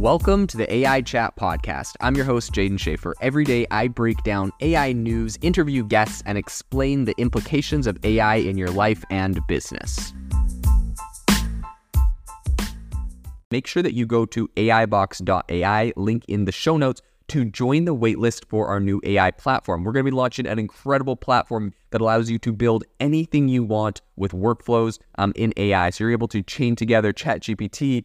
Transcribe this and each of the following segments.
Welcome to the AI Chat Podcast. I'm your host, Jaeden Schafer. Every day, I break down AI news, interview guests, and explain the implications of AI in your life and business. Make sure that you go to AIbox.ai, link in the show notes, to join the waitlist for our new AI platform. We're going to be launching an incredible platform that allows you to build anything you want with workflows um, in AI. So you're able to chain together ChatGPT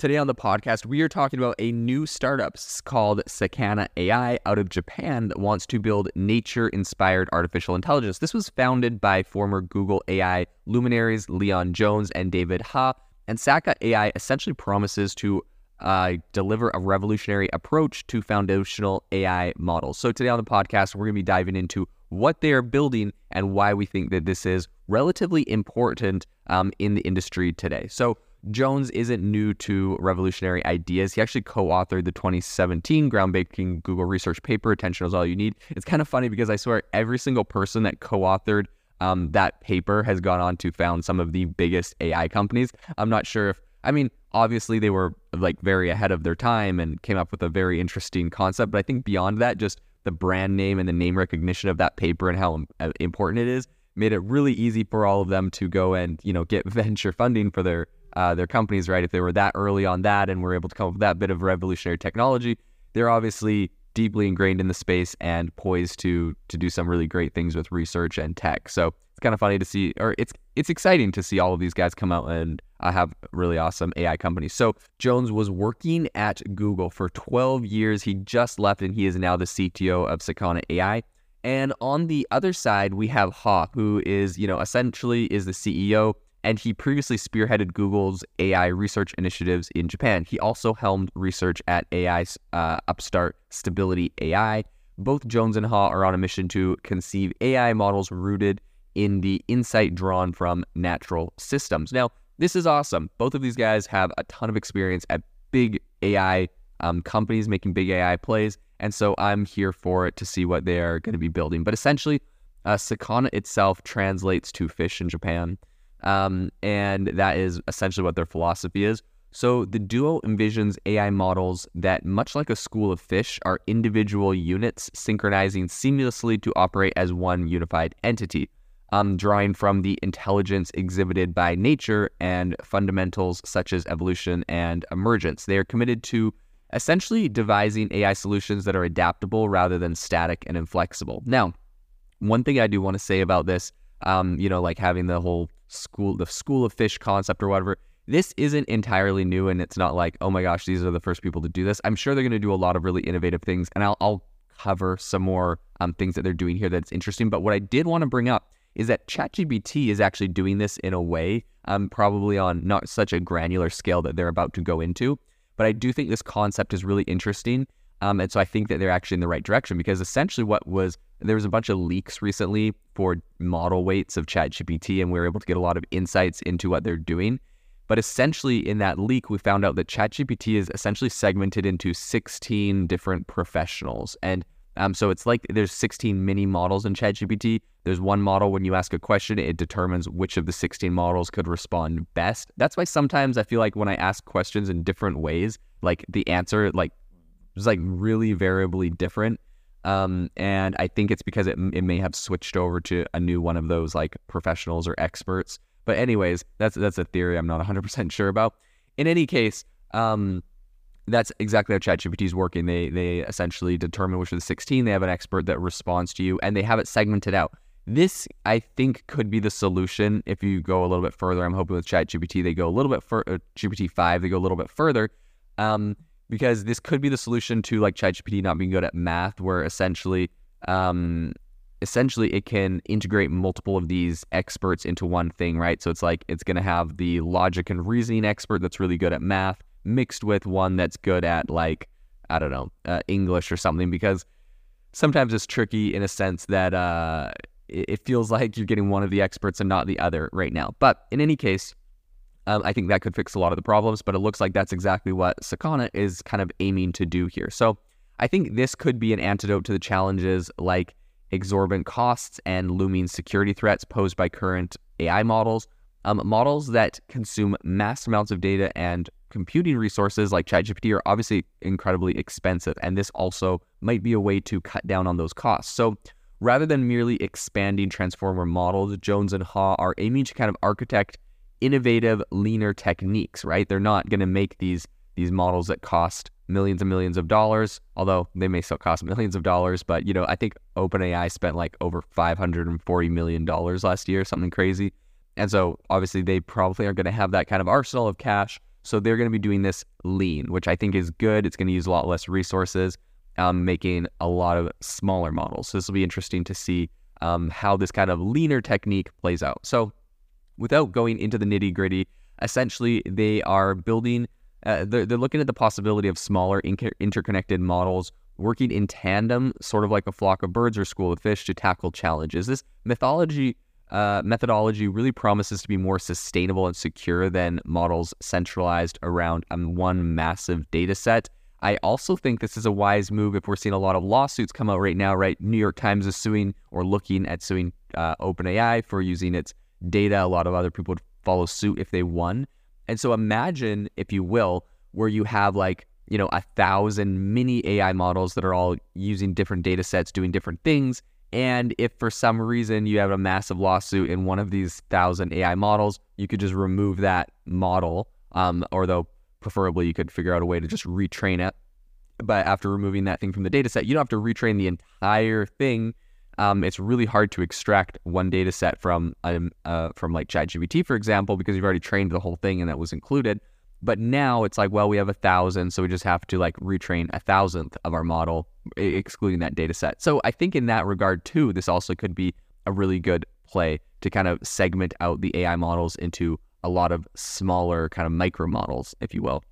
Today on the podcast, we are talking about a new startup called Sakana AI out of Japan that wants to build nature inspired artificial intelligence. This was founded by former Google AI luminaries Llion Jones and David Ha. And Saka AI essentially promises to uh, deliver a revolutionary approach to foundational AI models. So, today on the podcast, we're going to be diving into what they are building and why we think that this is relatively important um, in the industry today. So, Jones isn't new to revolutionary ideas. He actually co authored the 2017 groundbreaking Google research paper, Attention is All You Need. It's kind of funny because I swear every single person that co authored um, that paper has gone on to found some of the biggest AI companies. I'm not sure if, I mean, obviously they were like very ahead of their time and came up with a very interesting concept. But I think beyond that, just the brand name and the name recognition of that paper and how uh, important it is made it really easy for all of them to go and, you know, get venture funding for their uh, their companies, right? If they were that early on that and were able to come up with that bit of revolutionary technology, they're obviously deeply ingrained in the space and poised to to do some really great things with research and tech. So it's kind of funny to see, or it's it's exciting to see all of these guys come out and uh, have really awesome AI companies. So Jones was working at Google for 12 years. He just left, and he is now the CTO of Sakana AI. And on the other side, we have Ha, who is you know essentially is the CEO and he previously spearheaded Google's AI research initiatives in Japan. He also helmed research at AI uh, upstart Stability AI. Both Jones and Ha are on a mission to conceive AI models rooted in the insight drawn from natural systems. Now, this is awesome. Both of these guys have a ton of experience at big AI um, companies making big AI plays. And so I'm here for it to see what they are going to be building. But essentially, uh, Sakana itself translates to fish in Japan. Um, and that is essentially what their philosophy is. So the duo envisions AI models that, much like a school of fish, are individual units synchronizing seamlessly to operate as one unified entity, um, drawing from the intelligence exhibited by nature and fundamentals such as evolution and emergence. They are committed to essentially devising AI solutions that are adaptable rather than static and inflexible. Now, one thing I do want to say about this, um, you know, like having the whole school the school of fish concept or whatever this isn't entirely new and it's not like oh my gosh these are the first people to do this. I'm sure they're going to do a lot of really innovative things and i'll, I'll cover some more um, things that they're doing here that's interesting. But what i did want to bring up is that chatgpt is actually doing this in a way um, probably on not such a granular scale that they're about to go into but i do think this concept is really interesting um, and so i think that they're actually in the right direction because essentially what was there was a bunch of leaks recently for model weights of ChatGPT, and we were able to get a lot of insights into what they're doing. But essentially, in that leak, we found out that ChatGPT is essentially segmented into 16 different professionals. And um, so it's like there's 16 mini models in ChatGPT. There's one model when you ask a question, it determines which of the 16 models could respond best. That's why sometimes I feel like when I ask questions in different ways, like the answer like is like really variably different. Um, and I think it's because it, it may have switched over to a new one of those like professionals or experts. But anyways, that's that's a theory I'm not 100% sure about. In any case, um, that's exactly how ChatGPT is working. They they essentially determine which of the 16. They have an expert that responds to you, and they have it segmented out. This, I think, could be the solution if you go a little bit further. I'm hoping with ChatGPT they go a little bit further. Uh, GPT five they go a little bit further, um, because this could be the solution to like ChatGPT not being good at math, where essentially, um, essentially it can integrate multiple of these experts into one thing, right? So it's like it's going to have the logic and reasoning expert that's really good at math mixed with one that's good at like I don't know uh, English or something because sometimes it's tricky in a sense that uh, it feels like you're getting one of the experts and not the other right now. But in any case, um, I think that could fix a lot of the problems. But it looks like that's exactly what Sakana is kind of aiming to do here. So I think this could be an antidote to the challenges like exorbitant costs and looming security threats posed by current AI models. Um, models that consume mass amounts of data and computing resources like ChatGPT are obviously incredibly expensive, and this also might be a way to cut down on those costs. So, rather than merely expanding transformer models, Jones and Ha are aiming to kind of architect innovative, leaner techniques. Right? They're not going to make these these models that cost millions and millions of dollars, although they may still cost millions of dollars. But you know, I think OpenAI spent like over 540 million dollars last year, something crazy. And so obviously they probably are going to have that kind of arsenal of cash so they're going to be doing this lean, which I think is good. It's going to use a lot less resources, um, making a lot of smaller models. So this will be interesting to see um, how this kind of leaner technique plays out. So without going into the nitty gritty, essentially they are building, uh, they're, they're looking at the possibility of smaller inter- interconnected models working in tandem, sort of like a flock of birds or school of fish to tackle challenges. This mythology uh, methodology really promises to be more sustainable and secure than models centralized around um, one massive data set. I also think this is a wise move if we're seeing a lot of lawsuits come out right now, right? New York Times is suing or looking at suing uh, OpenAI for using its data. A lot of other people would follow suit if they won. And so imagine, if you will, where you have like, you know, a thousand mini AI models that are all using different data sets, doing different things. And if for some reason you have a massive lawsuit in one of these thousand AI models, you could just remove that model. Um, or though preferably you could figure out a way to just retrain it. But after removing that thing from the data set, you don't have to retrain the entire thing. Um, it's really hard to extract one data set from um, uh, from like ChatGPT, for example, because you've already trained the whole thing and that was included. But now it's like, well, we have a thousand, so we just have to like retrain a thousandth of our model, excluding that data set. So I think in that regard too, this also could be a really good play to kind of segment out the AI models into a lot of smaller kind of micro models, if you will.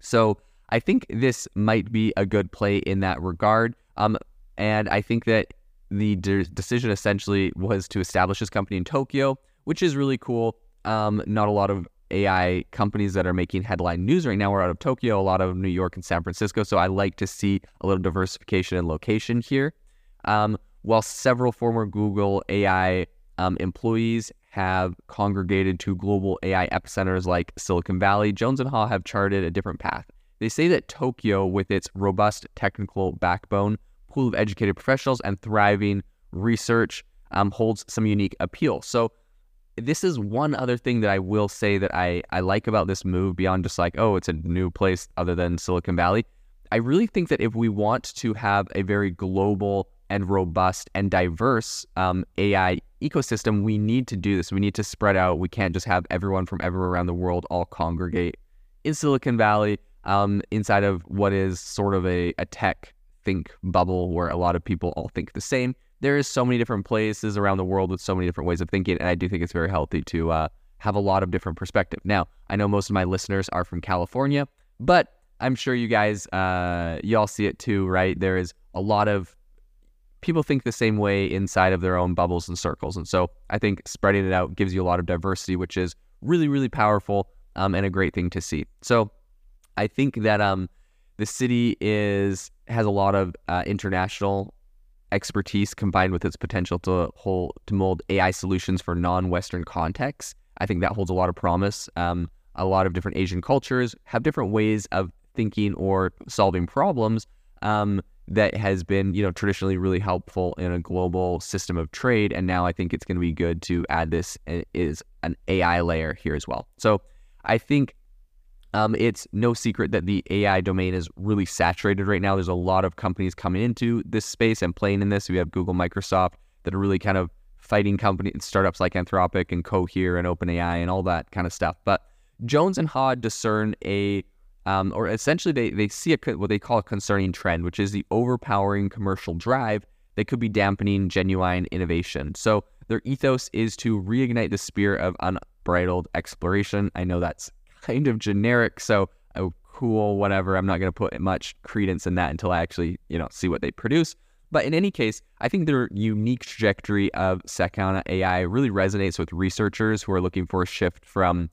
So I think this might be a good play in that regard. Um, and I think that the de- decision essentially was to establish this company in Tokyo, which is really cool. Um, not a lot of AI companies that are making headline news right now are out of Tokyo, a lot of New York and San Francisco. So I like to see a little diversification and location here. Um, while several former Google AI um, employees have congregated to global AI epicenters like Silicon Valley, Jones and Ha have charted a different path. They say that Tokyo, with its robust technical backbone, pool of educated professionals, and thriving research, um, holds some unique appeal. So this is one other thing that I will say that I, I like about this move beyond just like, oh, it's a new place other than Silicon Valley. I really think that if we want to have a very global and robust and diverse um, AI ecosystem, we need to do this. We need to spread out. We can't just have everyone from everywhere around the world all congregate in Silicon Valley um, inside of what is sort of a, a tech think bubble where a lot of people all think the same there is so many different places around the world with so many different ways of thinking, and I do think it's very healthy to uh, have a lot of different perspective. Now, I know most of my listeners are from California, but I'm sure you guys, uh, you all see it too, right? There is a lot of people think the same way inside of their own bubbles and circles, and so I think spreading it out gives you a lot of diversity, which is really, really powerful um, and a great thing to see. So I think that um, the city is has a lot of uh, international expertise combined with its potential to hold to mold AI solutions for non-Western contexts. I think that holds a lot of promise. Um, a lot of different Asian cultures have different ways of thinking or solving problems um, that has been, you know, traditionally really helpful in a global system of trade. And now I think it's going to be good to add this uh, is an AI layer here as well. So I think Um, it's no secret that the AI domain is really saturated right now. There's a lot of companies coming into this space and playing in this. We have Google, Microsoft that are really kind of fighting company startups like Anthropic and Cohere and OpenAI and all that kind of stuff. But Jones and Ha discern a, um, or essentially they, they see a, what they call a concerning trend, which is the overpowering commercial drive that could be dampening genuine innovation. So their ethos is to reignite the spirit of unbridled exploration. I know that's kind of generic, so oh, cool, whatever. I'm not going to put much credence in that until I actually, you know, see what they produce. But in any case, I think their unique trajectory of Sakana AI really resonates with researchers who are looking for a shift from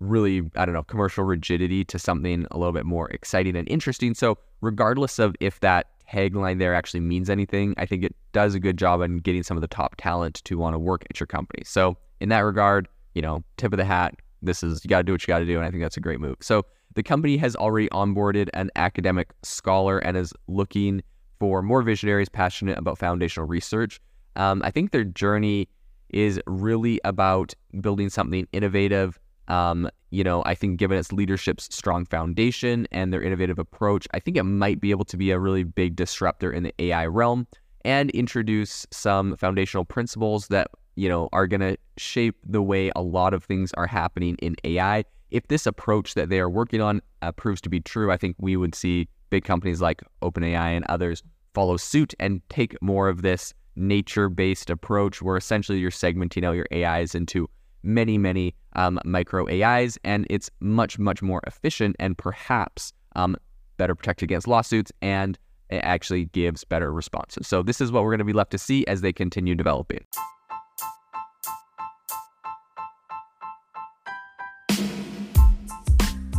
really, I don't know, commercial rigidity to something a little bit more exciting and interesting. So, regardless of if that tagline there actually means anything, I think it does a good job in getting some of the top talent to want to work at your company. So, in that regard, you know, tip of the hat. This is, you got to do what you got to do. And I think that's a great move. So, the company has already onboarded an academic scholar and is looking for more visionaries passionate about foundational research. Um, I think their journey is really about building something innovative. Um, you know, I think given its leadership's strong foundation and their innovative approach, I think it might be able to be a really big disruptor in the AI realm and introduce some foundational principles that, you know, are going to shape the way a lot of things are happening in AI. If this approach that they are working on uh, proves to be true, I think we would see big companies like OpenAI and others follow suit and take more of this nature based approach where essentially you're segmenting out your AIs into many, many um, micro AIs, and it's much, much more efficient and perhaps um, better protected against lawsuits and it actually gives better responses. So, this is what we're going to be left to see as they continue developing.